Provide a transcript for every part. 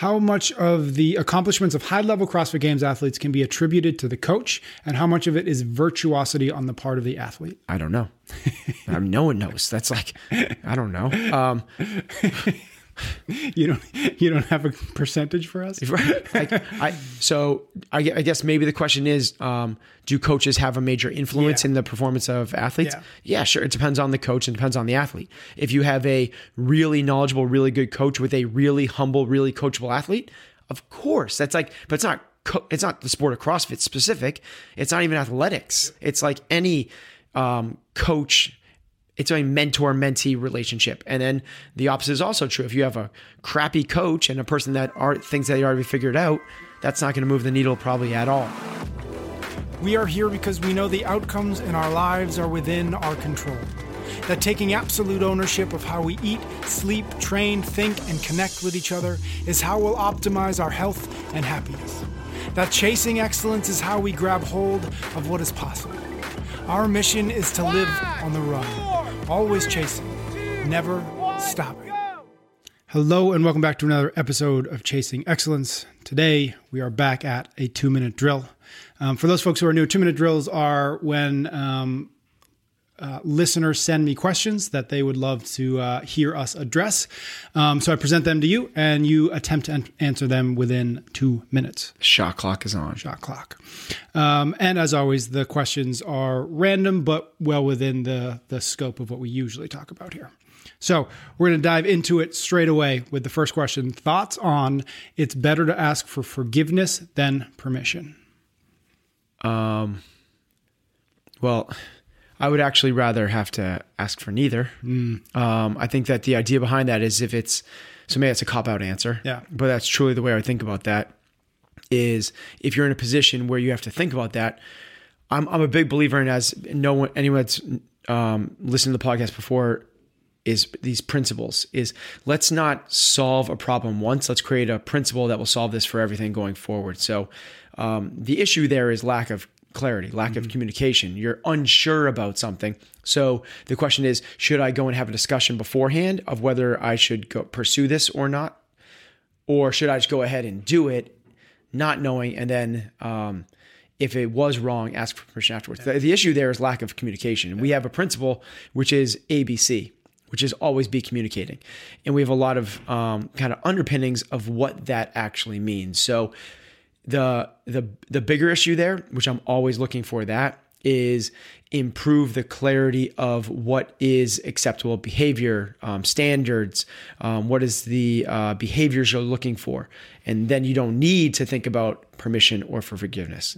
How much of the accomplishments of high level CrossFit Games athletes can be attributed to the coach, and how much of it is virtuosity on the part of the athlete? I don't know. I mean, no one knows. That's like, I don't know. Um, you don't you don't have a percentage for us right I, I, so I, I, guess maybe the question is um, do coaches have a major influence yeah. in the performance of athletes yeah. yeah sure it depends on the coach and depends on the athlete if you have a really knowledgeable really good coach with a really humble really coachable athlete of course that's like but it's not it's not the sport of CrossFit specific. It's not even athletics. It's like any um, coach it's a mentor mentee relationship. And then the opposite is also true. If you have a crappy coach and a person that are, thinks that they already figured out, that's not going to move the needle probably at all. We are here because we know the outcomes in our lives are within our control. That taking absolute ownership of how we eat, sleep, train, think, and connect with each other is how we'll optimize our health and happiness. That chasing excellence is how we grab hold of what is possible. Our mission is to live on the run always chasing, never stopping. Hello, and welcome back to another episode of Chasing Excellence. Today, we are back at a two minute drill. Um, for those folks who are new, two minute drills are when um, uh, listeners send me questions that they would love to uh, hear us address. Um, so I present them to you, and you attempt to an- answer them within two minutes. Shot clock is on. Shot clock. Um, and as always, the questions are random, but well within the, the scope of what we usually talk about here. So we're going to dive into it straight away with the first question Thoughts on it's better to ask for forgiveness than permission? Um, well, I would actually rather have to ask for neither. Mm. Um, I think that the idea behind that is if it's, so maybe it's a cop out answer. Yeah. But that's truly the way I think about that is if you're in a position where you have to think about that, I'm, I'm a big believer in as no one, anyone that's um, listened to the podcast before is these principles is let's not solve a problem once let's create a principle that will solve this for everything going forward so um, the issue there is lack of clarity lack mm-hmm. of communication you're unsure about something so the question is should i go and have a discussion beforehand of whether i should go pursue this or not or should i just go ahead and do it not knowing, and then um, if it was wrong, ask for permission afterwards. The, the, issue there is lack of communication. We have a principle which is ABC, which is always be communicating, and we have a lot of um, kind of underpinnings of what that actually means. So the the the bigger issue there, which I'm always looking for, that is improve the clarity of what is acceptable behavior um, standards um, what is the uh, behaviors you're looking for. And then you don't need to think about permission or for forgiveness.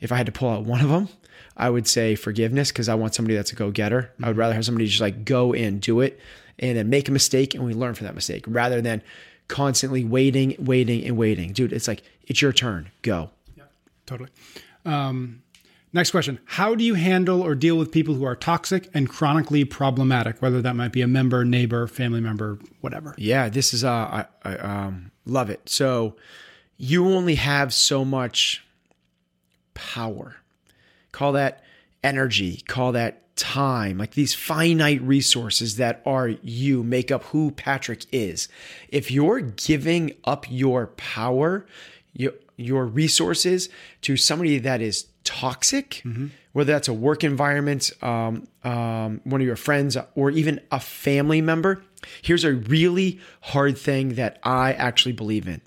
If i had to pull out one of them i would say forgiveness because i want somebody that's a go-getter. Mm-hmm. i would rather have somebody just like go and do it and then make a mistake and we learn from that mistake rather than constantly waiting waiting and waiting dude it's like it's your turn go yeah totally um, Next question How do you handle or deal with people who are toxic and chronically problematic, whether that might be a member, neighbor, family member, whatever? Yeah, this is, uh, I, I um, love it. So you only have so much power. Call that energy, call that time, like these finite resources that are you make up who Patrick is. If you're giving up your power, your, your resources to somebody that is toxic, mm-hmm. whether that's a work environment, um, um, one of your friends, or even a family member, here's a really hard thing that I actually believe in.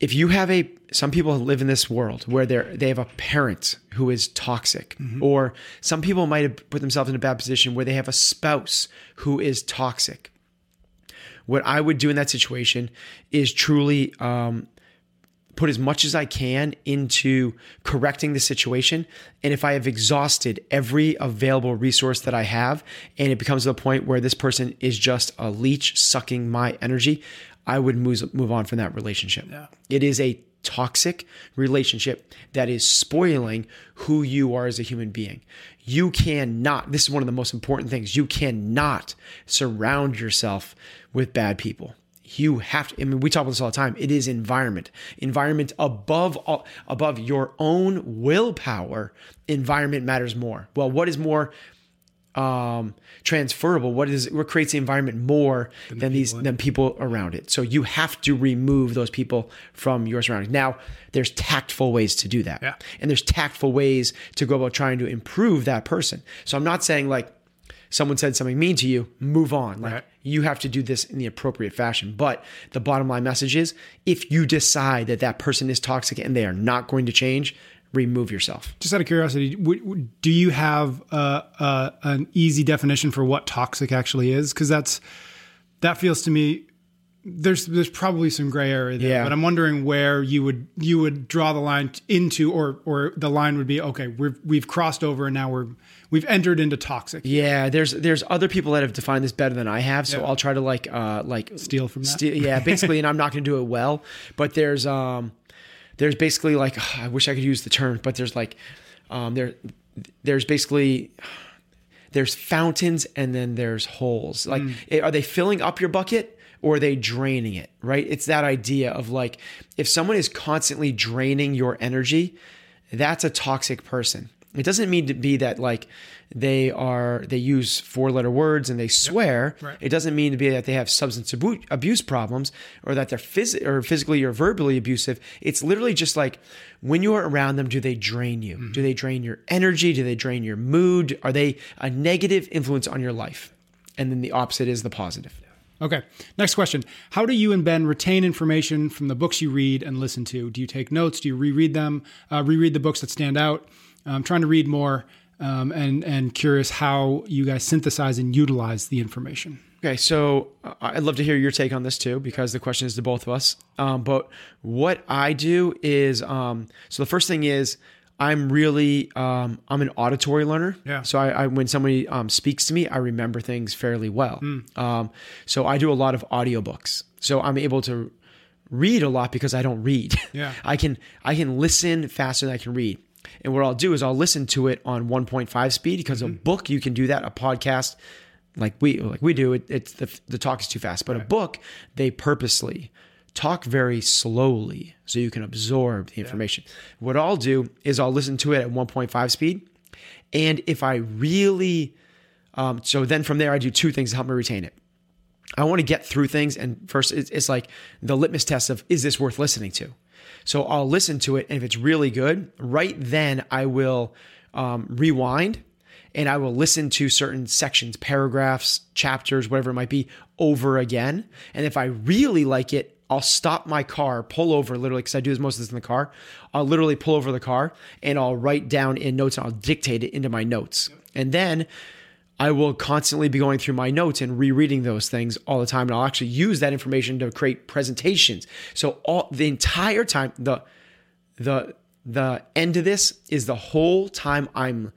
If you have a, some people live in this world where they're they have a parent who is toxic, mm-hmm. or some people might have put themselves in a bad position where they have a spouse who is toxic. What I would do in that situation is truly um, put as much as I can into correcting the situation. And if I have exhausted every available resource that I have, and it becomes to the point where this person is just a leech sucking my energy, I would move move on from that relationship. Yeah. It is a toxic relationship that is spoiling who you are as a human being. You cannot, this is one of the most important things, you cannot surround yourself with bad people. You have to, I mean, we talk about this all the time. It is environment. Environment above all, above your own willpower, environment matters more. Well, what is more um, transferable? What is what creates the environment more than, these than people around it? So you have to remove those people from your surroundings. Now, there's tactful ways to do that, Yeah. and there's tactful ways to go about trying to improve that person. So I'm not saying like someone said something mean to you, move on. Like Right. you have to do this in the appropriate fashion. But the bottom line message is if you decide that that person is toxic and they are not going to change, remove yourself. Just out of curiosity, w- w- do you have uh, uh, an easy definition for what toxic actually is? Because that's that feels to me there's there's probably some gray area there, Yeah. but I'm wondering where you would you would draw the line into, or or the line would be okay, we've we've crossed over and now we're we've entered into toxic. Yeah, there's there's other people that have defined this better than I have, so Yeah. I'll try to like uh like Steal from that? steal- yeah, basically, and I'm not going to do it well. But there's um there's basically like I wish I could use the term, but there's like um there there's basically there's fountains and then there's holes. Like, eh, are they filling up your bucket or are they draining it? Right? It's that idea of like, if someone is constantly draining your energy, that's a toxic person. It doesn't mean to be that like they are they use four letter words and they swear. Right. It doesn't mean to be that they have substance abu- abuse problems or that they're phys- or physically or verbally abusive. It's literally just like when you're around them, do they drain you? Do they drain your energy? Do they drain your mood? Are they a negative influence on your life? And then the opposite is the positive. Okay. Next question. How do you and Ben retain information from the books you read and listen to? Do you take notes? Do you reread them? Uh, reread the books that stand out? I'm trying to read more um, and, and curious how you guys synthesize and utilize the information. Okay, so uh, I'd love to hear your take on this too, because the question is to both of us. Um, but what I do is, um, so the first thing is, I'm really, um, I'm an auditory learner. Yeah. So I, I when somebody um, speaks to me, I remember things fairly well. Um, so I do a lot of audiobooks. So I'm able to read a lot because I don't read. Yeah. I can I can listen faster than I can read. And what I'll do is I'll listen to it on 1.5 speed because a book you can do that. A podcast like we like we do it, it's the the talk is too fast. But a book they purposely talk very slowly so you can absorb the information. What I'll do is I'll listen to it at 1.5 speed, and if I really um, so then from there I do two things to help me retain it. I want to get through things. And first, it's, it's like the litmus test of is this worth listening to? So I'll listen to it. And if it's really good, right then I will um, rewind and I will listen to certain sections, paragraphs, chapters, whatever it might be, over again. And if I really like it, I'll stop my car, pull over literally, because I do this most of this in the car. I'll literally pull over the car and I'll write down in notes and I'll dictate it into my notes. And then I will constantly be going through my notes and rereading those things all the time. And I'll actually use that information to create presentations. So all the entire time, the the the end of this is the whole time I'm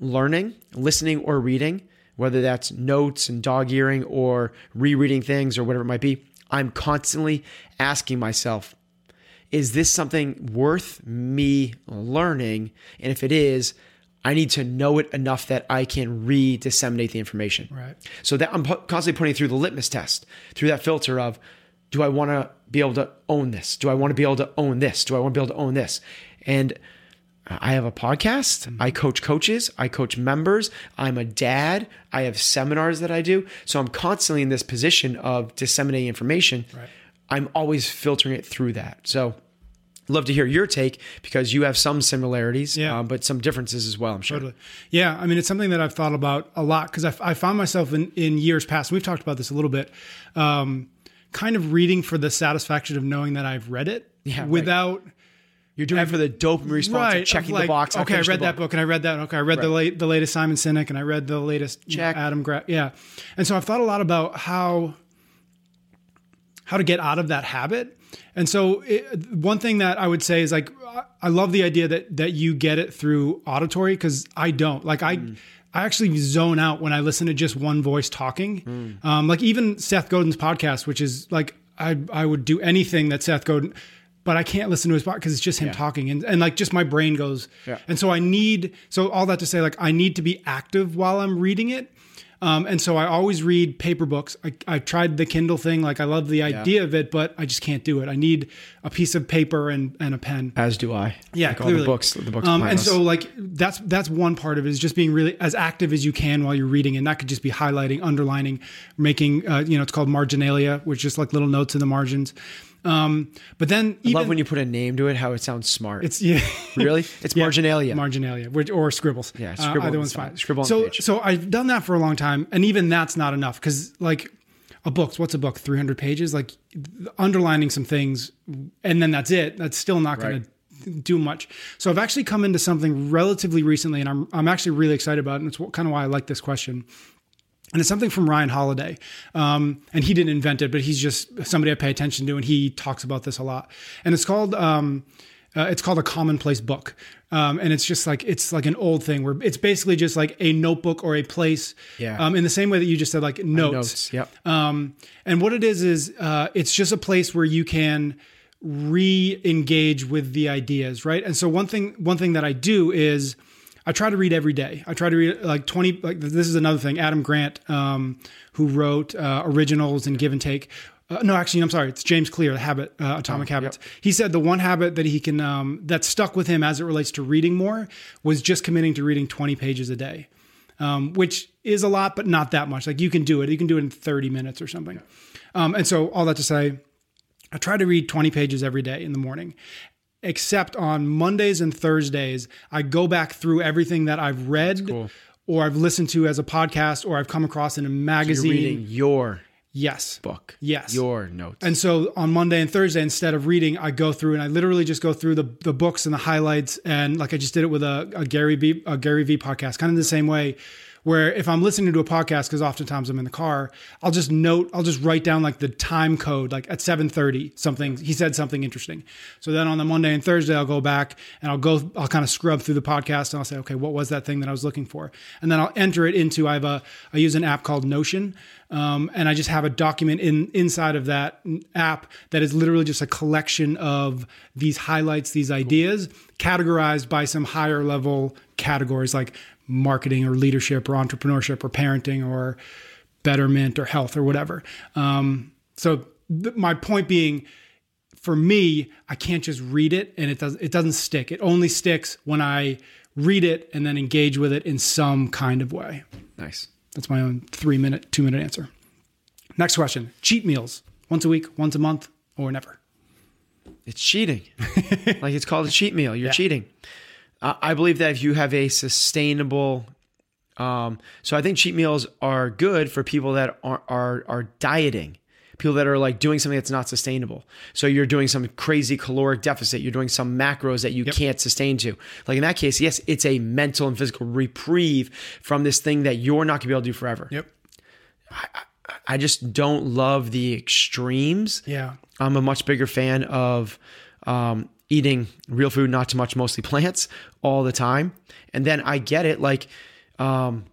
learning, listening, or reading, whether that's notes and dog earing or rereading things or whatever it might be. I'm constantly asking myself, is this something worth me learning? And if it is, I need to know it enough that I can re disseminate the information. Right. So that I'm constantly putting through the litmus test, through that filter of do I want to be able to own this? Do I want to be able to own this? Do I want to be able to own this? And I have a podcast. Mm-hmm. I coach coaches. I coach members. I'm a dad. I have seminars that I do. So I'm constantly in this position of disseminating information. Right. I'm always filtering it through that. So love to hear your take because you have some similarities, Yeah. uh, but some differences as well, I'm sure. Totally. Yeah. I mean, it's something that I've thought about a lot because I, I found myself in, in years past, we've talked about this a little bit, um, kind of reading for the satisfaction of knowing that I've read it Yeah, right. without. You're doing it for the dopamine response of of checking the like, box. Okay, I read that book and I read that. Okay, I read the late, the latest Simon Sinek and I read the latest Check. Adam Grant. Yeah, and so I've thought a lot about how how to get out of that habit. And so it, one thing that I would say is like I- love the idea that that you get it through auditory because I don't like I. I actually zone out when I listen to just one voice talking. Um, like even Seth Godin's podcast, which is like I I would do anything that Seth Godin, but I can't listen to his podcast because it's just him talking and and like just my brain goes. Yeah. And so I need so all that to say like I need to be active while I'm reading it. Um, and so I always read paper books. I, I tried the Kindle thing, like I love the idea of it, but I just can't do it. I need a piece of paper and, and a pen. As do I. Yeah, like clearly. all the books. The books. Um, and us. so like that's that's one part of it is just being really as active as you can while you're reading, and that could just be highlighting, underlining, making. Uh, you know, it's called marginalia, which is like little notes in the margins. Um, but then I love when you put a name to it. How it sounds smart. it's yeah. really. It's Yeah, marginalia. marginalia, which, or scribbles. Yeah, Uh, scribble either on one's the fine. Scribble so, so I've done that for a long time, and even that's not enough because, like, a book. What's a book? Three hundred pages. Like, underlining some things, and then that's it. That's still not going to do much. So I've actually come into something relatively recently, and I'm I'm actually really excited about it. And it's kind of why I like this question. And it's something from Ryan Holiday. Um, and he didn't invent it, but he's just somebody I pay attention to, and he talks about this a lot. And it's called um, uh, it's called a commonplace book. Um, and it's just like it's like an old thing where it's basically just like a notebook or a place. Yeah. Um, in the same way that you just said, like notes. Notes. Yep. Um, and what it is is uh, it's just a place where you can re-engage with the ideas, right? And so one thing one thing that I do is I try to read every day. I try to read like twenty. Like this is another thing. Adam Grant, um, who wrote uh, originals and Give and Take. Uh, no, actually, I'm sorry. It's James Clear, The Habit, uh, Atomic Habits. He said the one habit that he can um, that stuck with him as it relates to reading more was just committing to reading 20 pages a day um, which is a lot, but not that much. Like you can do it. You can do it in 30 minutes or something. Um, and so all that to say, I try to read 20 pages every day in the morning. Except on Mondays and Thursdays, I go back through everything that I've read or I've listened to as a podcast or I've come across in a You're magazine. reading your yes. book. Yes. Your notes. And so on Monday and Thursday, instead of reading, I go through and I literally just go through the, the books and the highlights. And like I just did it with a, a Gary V a Gary V podcast, kind of the same way. Where if I'm listening to a podcast, because oftentimes I'm in the car, I'll just note, I'll just write down like the time code, like at 7:30, something he said something interesting. So then on the Monday and Thursday, I'll go back and I'll go, I'll kind of scrub through the podcast and I'll say, okay, what was that thing that I was looking for? And then I'll enter it into I have a I use an app called Notion, um, and I just have a document in inside of that app that is literally just a collection of these highlights, these ideas, categorized by some higher level categories like marketing or leadership or entrepreneurship or parenting or betterment or health or whatever. Um, so th- my point being, for me, I can't just read it and it does it doesn't stick. It only sticks when I read it and then engage with it in some kind of way. nice. That's my own three minute, two minute answer. Next question: cheat meals once a week, once a month, or never. It's cheating. like it's called a cheat meal. You're cheating. I I believe that if you have a sustainable, um, so I think cheat meals are good for people that are, are are dieting, people that are like doing something that's not sustainable. So you're doing some crazy caloric deficit. You're doing some macros that you can't sustain to. Like in that case, yes, it's a mental and physical reprieve from this thing that you're not gonna be able to do forever. Yep. I just don't love the extremes. Yeah. I'm a much bigger fan of um, eating real food, not too much, mostly plants all the time. And then I get it. Like, um,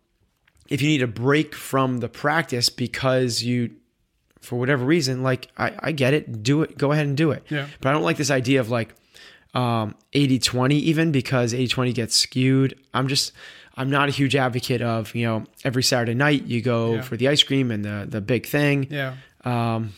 if you need a break from the practice because you, for whatever reason, like, I, I get it. Do it. Go ahead and do it. Yeah. But I don't like this idea of like um, 80 20 even because 80 20 gets skewed. I'm just, I'm not a huge advocate of, you know, every Saturday night you go Yeah. for the ice cream and the, the big thing Yeah. um,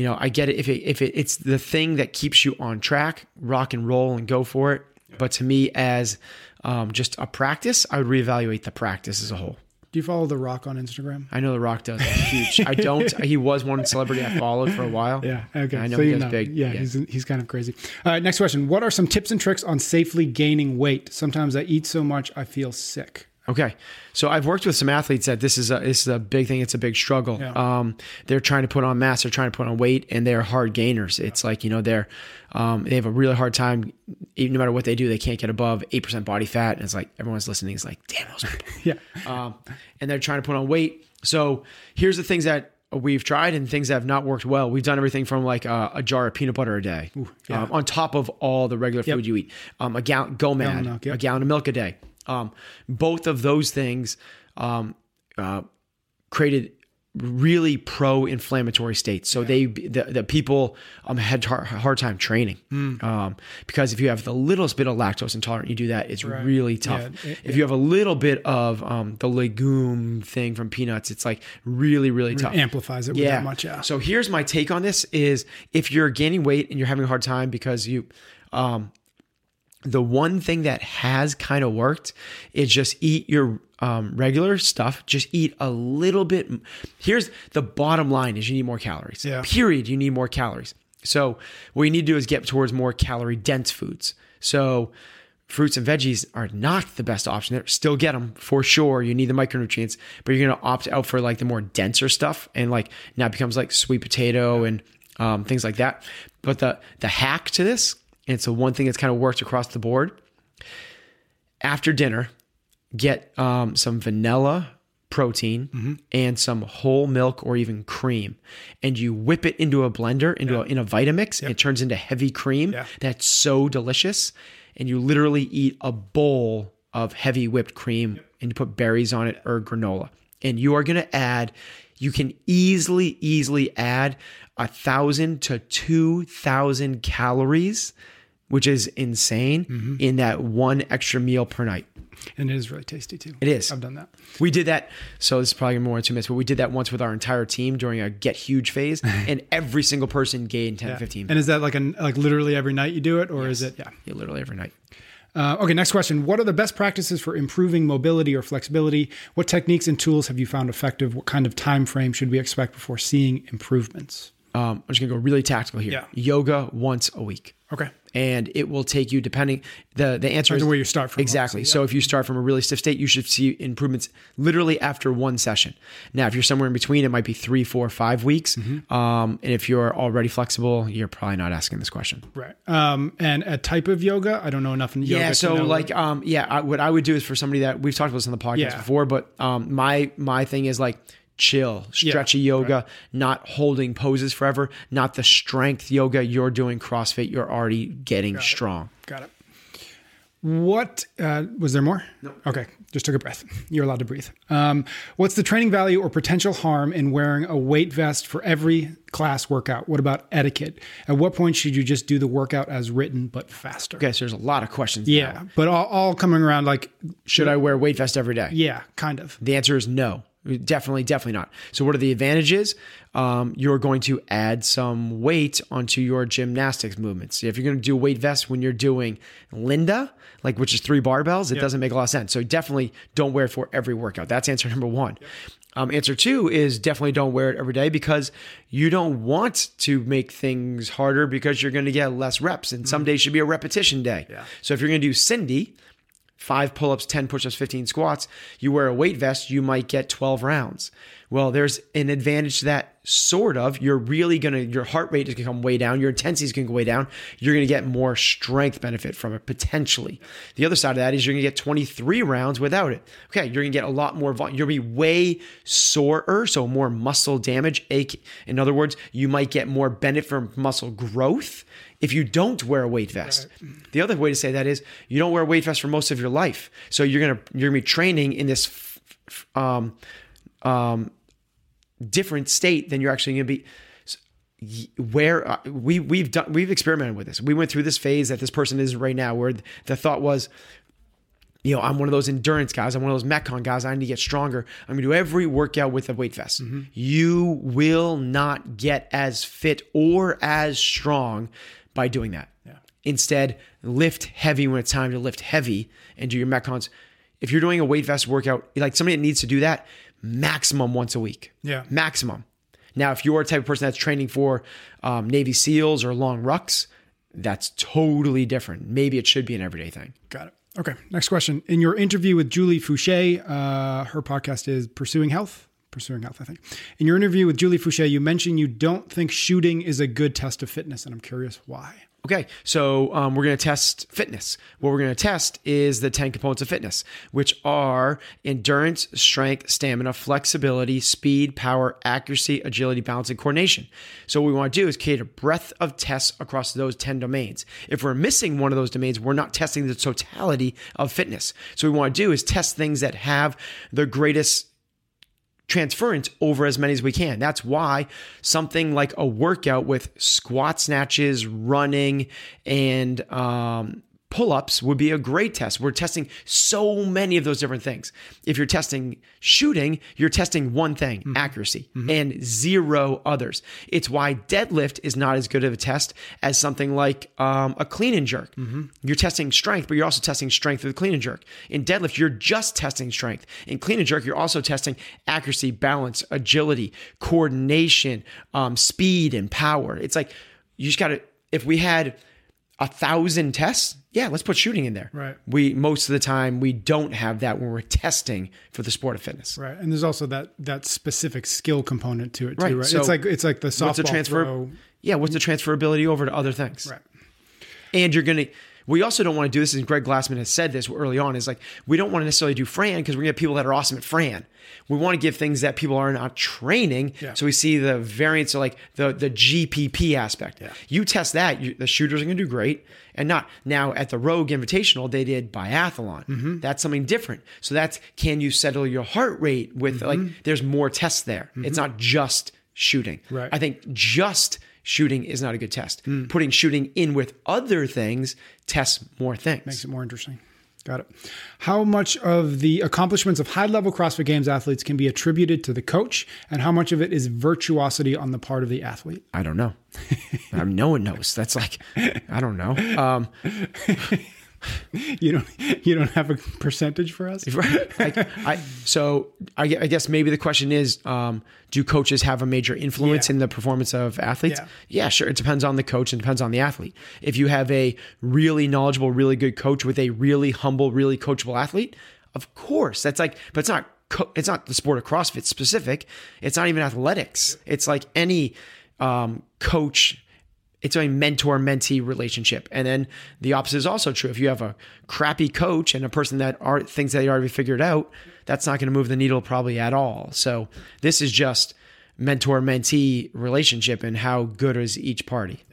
you know, I get it if it if it, it's the thing that keeps you on track, rock and roll and go for it. But to me, as um, just a practice, I would reevaluate the practice as a whole. Do you follow The Rock on Instagram? I know The Rock does huge. I don't. He was one celebrity I followed for a while. Yeah. Okay. I know so he you does know. big. Yeah, He's, he's kind of crazy. All right. Next question. What are some tips and tricks on safely gaining weight? Sometimes I eat so much I feel sick. Okay, so I've worked with some athletes that this is a this is a big thing. It's a big struggle. Yeah. Um, they're trying to put on mass, they're trying to put on weight, and they're hard gainers. It's like you know they're um, they have a really hard time. Even no matter what they do, they can't get above eight percent body fat. And it's like everyone's listening is like, damn, those people. Yeah. um, and they're trying to put on weight. So here's the things that we've tried and things that have not worked well. We've done everything from like a, a jar of peanut butter a day, yeah. um, on top of all the regular food you eat, um, a gallon, go mad, milk, yep. a gallon of milk a day. Um, both of those things um, uh, created really pro-inflammatory states. So they the, the people um had tar- hard time training Hmm. um, because if you have the littlest bit of lactose intolerant, you do that, it's really tough. Yeah, it- if you have a little bit of um, the legume thing from peanuts, it's like really really tough. amplifies it that much, yeah. So here's my take on this: is if you're gaining weight and you're having a hard time because you, um, the one thing that has kind of worked is just eat your um, regular stuff. Just eat a little bit. Here's the bottom line: is you need more calories. Yeah. Period. You need more calories. So what you need to do is get towards more calorie dense foods. So fruits and veggies are not the best option there. Still get them for sure. You need the micronutrients, but you're going to opt out for like the more denser stuff. And like now it becomes like sweet potato and um, things like that. But the, the hack to this, and so one thing that's kind of worked across the board after dinner, get um, some vanilla protein and some whole milk or even cream, and you whip it into a blender into a, in a Vitamix. And it turns into heavy cream. Yeah. That's so delicious, and you literally eat a bowl of heavy whipped cream, and you put berries on it or granola, and you are going to add. You can easily, easily add a thousand to two thousand calories, which is insane in that one extra meal per night. And it is really tasty too. It is. I've done that. We did that. So this is probably more than two minutes, but we did that once with our entire team during a get huge phase, and every single person gained 10 Yeah. 15 And is that like an like literally every night you do it, or is it? Yeah. Yeah, literally every night. Uh, okay. Next question: What are the best practices for improving mobility or flexibility? What techniques and tools have you found effective? What kind of time frame should we expect before seeing improvements? Um, I'm just gonna go really tactical here. Yeah. Yoga once a week. Okay. and it will take you depending the the answer is where you start from, exactly so if you start from a really stiff state you should see improvements literally after one session now if you're somewhere in between it might be three four five weeks Mm-hmm. um, and if you're already flexible you're probably not asking this question Right. Um, and a type of yoga. I don't know enough in yoga. yeah so like um yeah I, what i would do is for somebody that we've talked about this on the podcast Yeah. before but um my my thing is like chill stretchy yoga not holding poses forever not the strength yoga you're doing crossfit you're already getting strong Got it. What uh, was there more? No. Okay, just took a breath. You're allowed to breathe. Um, what's the training value or potential harm in wearing a weight vest for every class workout? What about etiquette? At what point should you just do the workout as written but faster? okay so there's a lot of questions Yeah, now. but all, all coming around like, should i wear weight vest every day yeah, kind of. The answer is no. Definitely, definitely not. So, what are the advantages? Um, you're going to add some weight onto your gymnastics movements. If you're going to do a weight vest when you're doing Linda, like which is three barbells, it doesn't make a lot of sense. So, definitely don't wear it for every workout. That's answer number one. Um, answer two is definitely don't wear it every day because you don't want to make things harder because you're going to get less reps. And some days should be a repetition day. So, if you're going to do Cindy, five pull-ups, 10 push-ups, 15 squats, you wear a weight vest, you might get 12 rounds. Well, there's an advantage to that sort of. You're really going to your heart rate is going to come way down, your intensity is going to go way down. You're going to get more strength benefit from it potentially. The other side of that is you're going to get 23 rounds without it. Okay, you're going to get a lot more volume. To be way sorer, so more muscle damage. Ache. In other words, you might get more benefit from muscle growth if you don't wear a weight vest. The other way to say that is you don't wear a weight vest for most of your life. So you're gonna you're gonna be training in this um, um, different state than you're actually gonna be. Where uh, we we've done we've experimented with this. We went through this phase that this person is right now, where the thought was, you know, I'm one of those endurance guys. I'm one of those Metcon guys. I need to get stronger. I'm going to do every workout with a weight vest. You will not get as fit or as strong by doing that. Instead, lift heavy when it's time to lift heavy and do your Metcons. If you're doing a weight vest workout, like somebody that needs to do that, maximum once a week. Yeah. Maximum. Now, if you're a type of person that's training for um, Navy SEALs or long rucks, that's totally different. Maybe it should be an everyday thing. Got it. Okay. Next question. In your interview with Julie Foucher, uh, her podcast is Pursuing Health. Pursuing Health, I think. In your interview with Julie Foucher, you mentioned you don't think shooting is a good test of fitness, and I'm curious why. Okay, so um, we're going to test fitness. What we're going to test is the 10 components of fitness, which are endurance, strength, stamina, flexibility, speed, power, accuracy, agility, balance, and coordination. So, what we want to do is create a breadth of tests across those 10 domains. If we're missing one of those domains, we're not testing the totality of fitness. So, what we want to do is test things that have the greatest transference over as many as we can. That's why something like a workout with squat snatches, running, and um, pull ups would be a great test. We're testing so many of those different things. If you're testing shooting, you're testing one thing Mm-hmm. accuracy and zero others. It's why deadlift is not as good of a test as something like um, a clean and jerk. Mm-hmm. You're testing strength, but you're also testing strength with a clean and jerk. In deadlift, you're just testing strength. In clean and jerk, you're also testing accuracy, balance, agility, coordination, um, speed, and power. It's like you just got to, if we had a thousand tests, yeah, let's put shooting in there. Right. We most of the time we don't have that when we're testing for the sport of fitness. Right, and there's also that that specific skill component to it too, Right, right? so it's like it's like the softball What's the transfer? throw. Yeah, what's the mm-hmm. transferability over to other things? Right. And you're gonna. We also don't want to do this, and Greg Glassman has said this early on. Is like we don't want to necessarily do Fran because we're gonna have people that are awesome at Fran. We want to give things that people are not training. Yeah. So we see the variance of like the the GPP aspect. Yeah. You test that, you, the shooters are gonna do great, and not now at the Rogue Invitational they did biathlon. Mm-hmm. That's something different. So that's can you settle your heart rate with like there's more tests there. It's not just shooting. Mm-hmm. Right. I think just shooting is not a good test. Mm. Putting shooting in with other things tests more things. Makes it more interesting. Got it. How much of the accomplishments of high level CrossFit Games athletes can be attributed to the coach, and how much of it is virtuosity on the part of the athlete? I don't know. I mean, no one knows. That's like I don't know. Um, You don't you don't have a percentage for us? right. Like, I, so I, I guess maybe the question is, um, do coaches have a major influence Yeah. in the performance of athletes? Yeah. Yeah, sure. It depends on the coach and depends on the athlete. If you have a really knowledgeable, really good coach with a really humble, really coachable athlete, of course, that's like, but it's not. Co- it's not the sport of CrossFit specific. It's not even athletics. It's like any um, coach it's a mentor mentee relationship. And then the opposite is also true. If you have a crappy coach and a person that are thinks that they already figured out, that's not going to move the needle probably at all. So this is just mentor mentee relationship and how good is each party.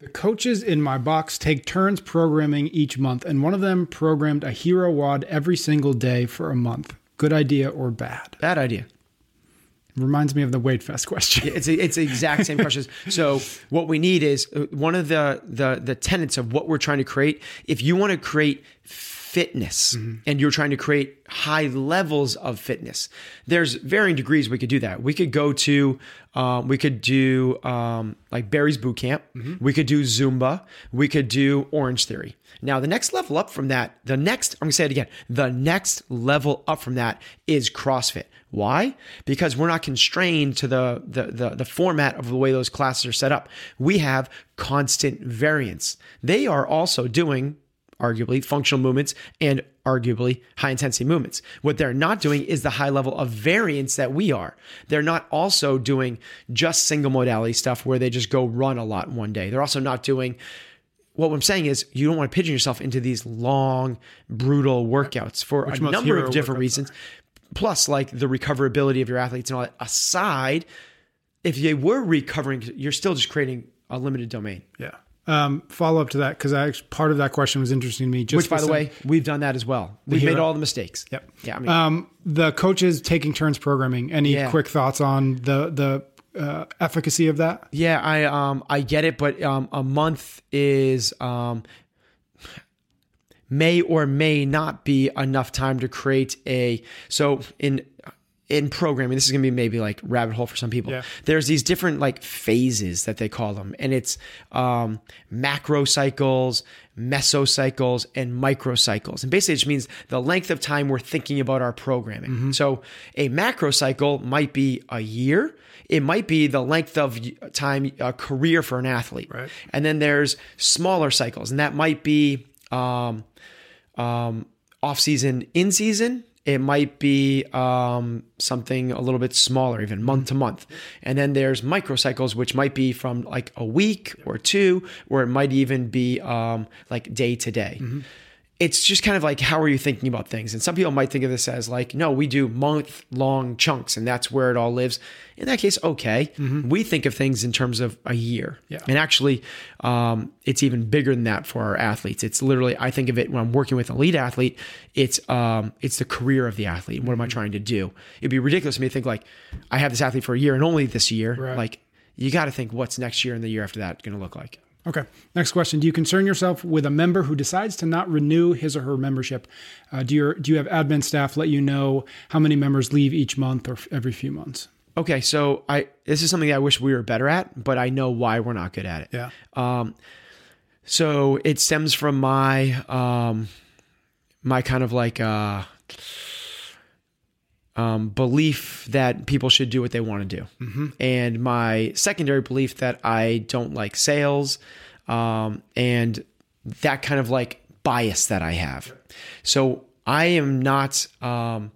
The coaches in my box take turns programming each month, and one of them programmed a hero WOD every single day for a month. Good idea or bad? Bad idea. Reminds me of the Weight Vest question. It's it's the exact same questions. So what we need is uh, one of the the the tenets of what we're trying to create. If you want to create fitness and you're trying to create high levels of fitness, there's varying degrees we could do that. We could go to um, we could do um, like Barry's boot camp. We could do Zumba. We could do Orange Theory. Now the next level up from that, the next I'm gonna say it again. The next level up from that is CrossFit. Why? Because we're not constrained to the, the the the format of the way those classes are set up. We have constant variance. They are also doing arguably functional movements and arguably high intensity movements. What they're not doing is the high level of variance that we are. They're not also doing just single modality stuff where they just go run a lot one day. They're also not doing what I'm saying is you don't want to pigeon yourself into these long, brutal workouts for a number of different reasons. Plus, like the recoverability of your athletes and all that aside, if they were recovering, you're still just creating a limited domain. Yeah. Um, follow up to that because I part of that question was interesting to me. Just Which, by the some- way, we've done that as well. We've made all the mistakes. Yep. Yeah. I mean, um, the coaches taking turns programming. Any Yeah. quick thoughts on the the uh, efficacy of that? Yeah, I um I get it, but um a month is um may or may not be enough time to create a so in in programming this is going to be maybe like rabbit hole for some people Yeah. there's these different like phases that they call them and it's um macro cycles mesocycles and microcycles and basically it just means the length of time we're thinking about our programming so a macro cycle might be a year it might be the length of time a career for an athlete Right. and then there's smaller cycles and that might be um, um, off season, in season. It might be um, something a little bit smaller, even month to month. And then there's microcycles, which might be from like a week or two, or it might even be um, like day to day. It's just kind of like how are you thinking about things? And some people might think of this as like no we do month long chunks and that's where it all lives. In that case okay. We think of things in terms of a year. Yeah. and actually um, it's even bigger than that for our athletes. It's literally i think of it when i'm working with an elite athlete it's um, it's the career of the athlete. What am i trying to do? It'd be ridiculous for me to think like i have this athlete for a year and only this year. Right. like you got to think what's next year and the year after that going to look like Okay. Next question. Do you concern yourself with a member who decides to not renew his or her membership? Uh, do you do you have admin staff let you know how many members leave each month or f- every few months? Okay, so I this is something I wish we were better at, but I know why we're not good at it. Yeah. Um, so it stems from my um, my kind of like uh, um, belief that people should do what they want to do, and my secondary belief that I don't like sales, um, and that kind of like bias that I have. So I am not um,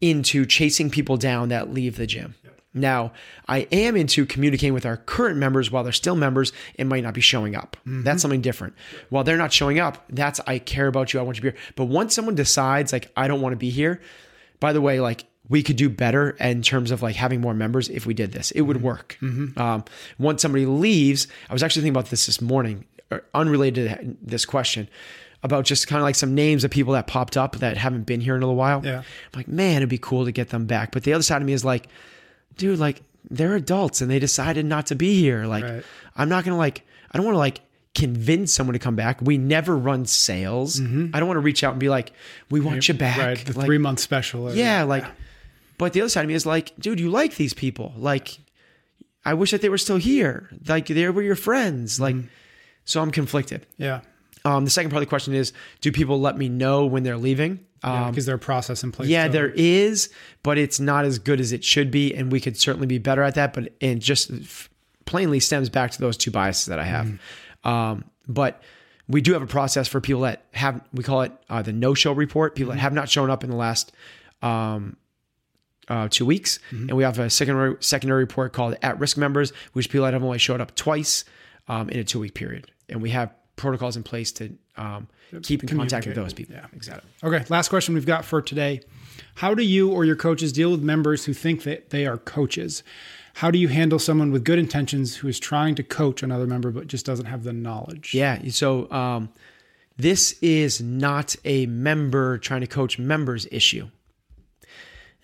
into chasing people down that leave the gym. Now, I am into communicating with our current members while they're still members and might not be showing up. That's something different. While they're not showing up, that's I care about you. I want you to be here. But once someone decides like I don't want to be here, by the way, like we could do better in terms of like having more members if we did this. It would mm-hmm. work. Mm-hmm. Um, once somebody leaves, I was actually thinking about this this morning, or unrelated to this question, about just kind of like some names of people that popped up that haven't been here in a little while. Yeah. I'm like, man, it'd be cool to get them back. But the other side of me is like, dude, like they're adults and they decided not to be here. Like, Right. I'm not gonna like, I don't want to like convince someone to come back. We never run sales. Mm-hmm. I don't want to reach out and be like, we want you back. Right. The Like, three month special. or- yeah, like, but the other side of me is like, dude, you like these people. Like, I wish that they were still here. Like, they were your friends. Like, so I'm conflicted. Yeah. Um, the second part of the question is, do people let me know when they're leaving? Um, Because there's a process in place. yeah, there is, but it's not as good as it should be, and we could certainly be better at that. But it just f- plainly stems back to those two biases that I have. Um, but we do have a process for people that have we call it uh, the no-show report. People that have not shown up in the last um, uh, two weeks, and we have a secondary secondary report called at-risk members, which people that have only showed up twice um, in a two-week period, and we have protocols in place to um, keep in contact with those people. Yeah. exactly. Okay, last question we've got for today. How do you or your coaches deal with members who think that they are coaches? How do you handle someone with good intentions who is trying to coach another member but just doesn't have the knowledge? Yeah. So um, this is not a member trying to coach members issue.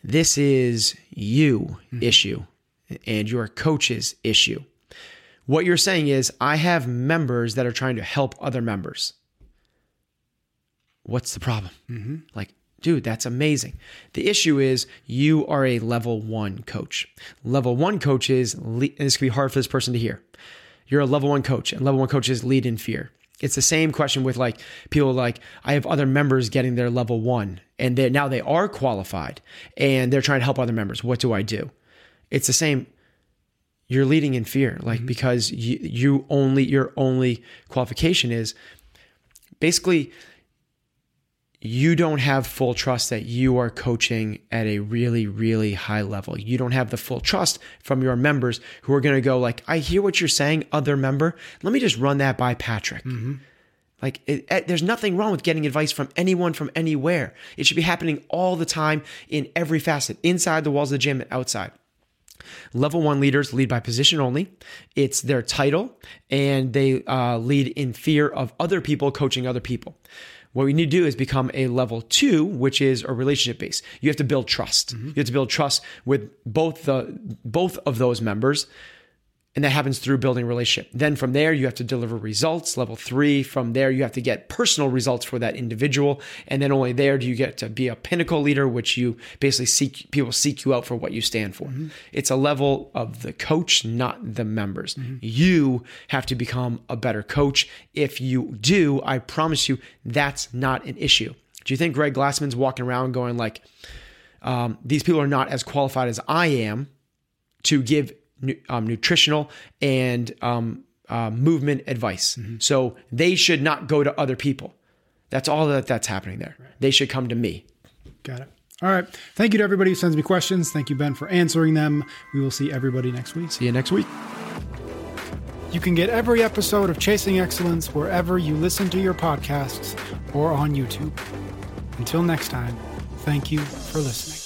This is you hmm. issue and your coach's issue. What you're saying is, I have members that are trying to help other members. What's the problem? Mm-hmm. Like, dude, that's amazing. The issue is you are a level one coach. Level one coaches, and this could be hard for this person to hear. You're a level one coach, and level one coaches lead in fear. It's the same question with like people like I have other members getting their level one, and they now they are qualified, and they're trying to help other members. What do I do? It's the same you're leading in fear like mm-hmm. because you, you only your only qualification is basically you don't have full trust that you are coaching at a really really high level you don't have the full trust from your members who are going to go like i hear what you're saying other member let me just run that by patrick like, it, it- there's nothing wrong with getting advice from anyone from anywhere. It should be happening all the time in every facet, inside the walls of the gym and outside. Level one leaders lead by position only. It's their title, and they uh, lead in fear of other people coaching other people. What we need to do is become a level two, which is a relationship base. You have to build trust. Mm-hmm. You have to build trust with both the both of those members, and that happens through building a relationship. Then from there, you have to deliver results. Level three, from there, you have to get personal results for that individual. And then only there do you get to be a pinnacle leader, which you basically seek, people seek you out for what you stand for. It's a level of the coach, not the members. You have to become a better coach. If you do, I promise you, that's not an issue. Do you think Greg Glassman's walking around going like, um, these people are not as qualified as I am to give um, nutritional and um, uh, movement advice. So they should not go to other people. That's all that that's happening there. They should come to me. Got it. All right. Thank you to everybody who sends me questions. Thank you, Ben, for answering them. We will see everybody next week. See you next week. You can get every episode of Chasing Excellence wherever you listen to your podcasts or on YouTube. Until next time, thank you for listening.